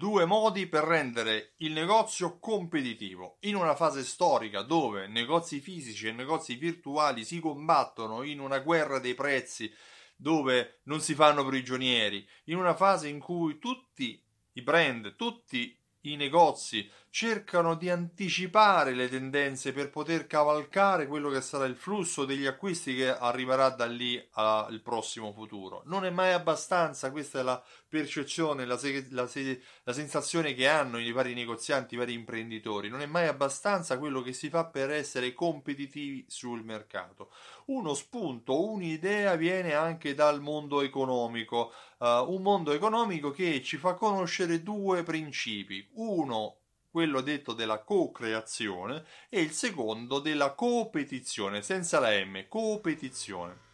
due modi per rendere il negozio competitivo. In una fase storica dove negozi fisici e negozi virtuali si combattono in una guerra dei prezzi dove non si fanno prigionieri, in una fase in cui tutti i brand, tutti i negozi cercano di anticipare le tendenze per poter cavalcare quello che sarà il flusso degli acquisti che arriverà da lì al prossimo futuro. Non è mai abbastanza, questa è la percezione, la, la, la sensazione che hanno i vari negozianti, i vari imprenditori. Non è mai abbastanza quello che si fa per essere competitivi sul mercato. Uno spunto, un'idea viene anche dal mondo economico, uh, un mondo economico che ci fa conoscere due principi. Uno quello detto della co-creazione e il secondo della competizione, senza la M, competizione.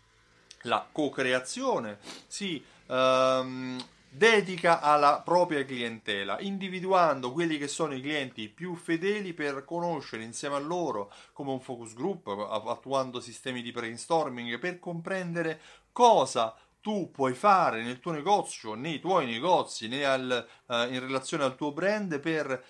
La co-creazione si um, dedica alla propria clientela, individuando quelli che sono i clienti più fedeli per conoscere insieme a loro come un focus group, attuando sistemi di brainstorming per comprendere cosa tu puoi fare nel tuo negozio, nei tuoi negozi, al, uh, in relazione al tuo brand per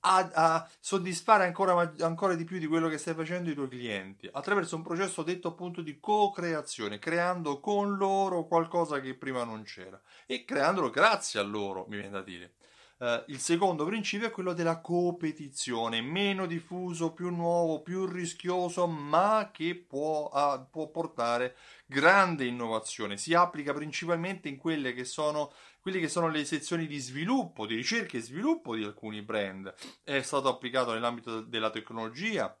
a, a soddisfare ancora, ancora, di più di quello che stai facendo i tuoi clienti attraverso un processo detto appunto di co-creazione, creando con loro qualcosa che prima non c'era e creandolo grazie a loro, mi viene da dire. Uh, il secondo principio è quello della competizione, meno diffuso, più nuovo, più rischioso, ma che può, uh, può portare grande innovazione. Si applica principalmente in quelle che sono quelle che sono le sezioni di sviluppo, di ricerca e sviluppo di alcuni brand. È stato applicato nell'ambito della tecnologia,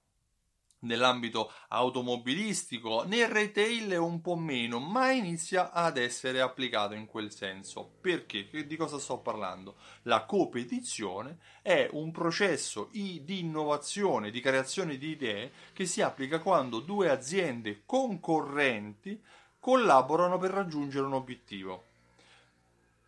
nell'ambito automobilistico, nel retail un po' meno, ma inizia ad essere applicato in quel senso. Perché? Di cosa sto parlando? La competizione è un processo di innovazione, di creazione di idee che si applica quando due aziende concorrenti collaborano per raggiungere un obiettivo.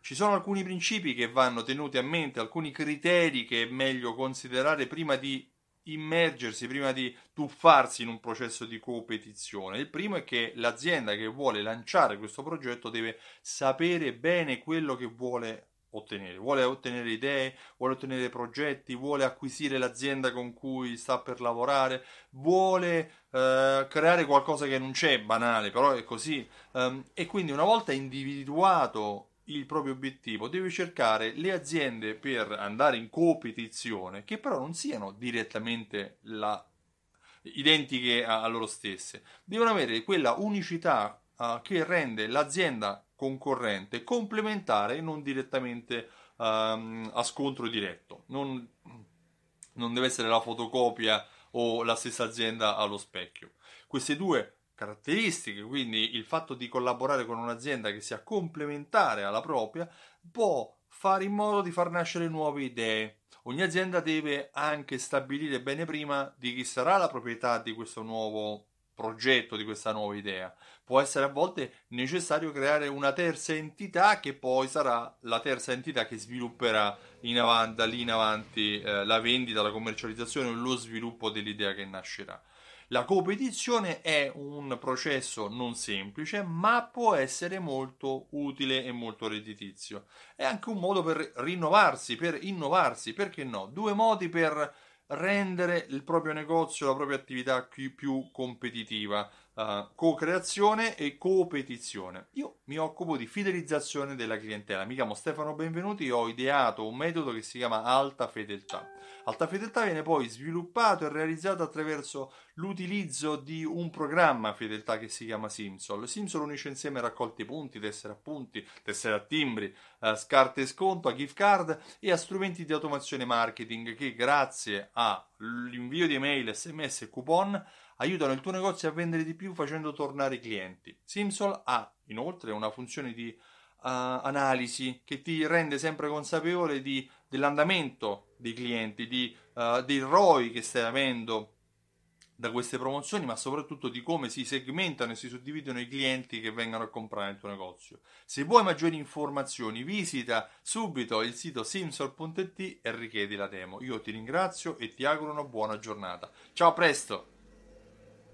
Ci sono alcuni principi che vanno tenuti a mente, alcuni criteri che è meglio considerare prima di immergersi, prima di tuffarsi in un processo di competizione. Il primo è che l'azienda che vuole lanciare questo progetto deve sapere bene quello che vuole ottenere. Vuole ottenere idee, vuole ottenere progetti, vuole acquisire l'azienda con cui sta per lavorare, vuole eh, creare qualcosa che non c'è, banale, però è così. Um, e quindi una volta individuato il proprio obiettivo, deve cercare le aziende per andare in competizione che però non siano direttamente la, identiche a, a, loro stesse, devono avere quella unicità uh, che rende l'azienda concorrente complementare e non direttamente um, a scontro diretto. Non, non deve essere la fotocopia o la stessa azienda allo specchio. Queste due caratteristiche, quindi il fatto di collaborare con un'azienda che sia complementare alla propria può fare in modo di far nascere nuove idee. Ogni azienda deve anche stabilire bene prima di chi sarà la proprietà di questo nuovo progetto, di questa nuova idea. Può essere a volte necessario creare una terza entità che poi sarà la terza entità che svilupperà in avanti, lì in avanti eh, la vendita, la commercializzazione o lo sviluppo dell'idea che nascerà. La competizione è un processo non semplice, ma può essere molto utile e molto redditizio. È anche un modo per rinnovarsi, per innovarsi, perché no? Due modi per rendere il proprio negozio, la propria attività più, competitiva uh, co-creazione e competizione. Io mi occupo di fidelizzazione della clientela. Mi chiamo Stefano Benvenuti e ho ideato un metodo che si chiama Alta Fedeltà. Alta Fedeltà viene poi sviluppato e realizzato attraverso l'utilizzo di un programma fedeltà che si chiama Simsol. Simsol unisce insieme raccolti punti, tessere appunti, tessere a timbri, uh, scarte sconto, a gift card e a strumenti di automazione marketing che grazie all'invio di email, sms e coupon aiutano il tuo negozio a vendere di più facendo tornare i clienti. Simsol ha inoltre una funzione di uh, analisi che ti rende sempre consapevole di, dell'andamento dei clienti, di, uh, dei ROI che stai avendo da queste promozioni, ma soprattutto di come si segmentano e si suddividono i clienti che vengono a comprare nel tuo negozio. Se vuoi maggiori informazioni, visita subito il sito simsol.it e richiedi la demo. Io ti ringrazio e ti auguro una buona giornata. Ciao, a presto!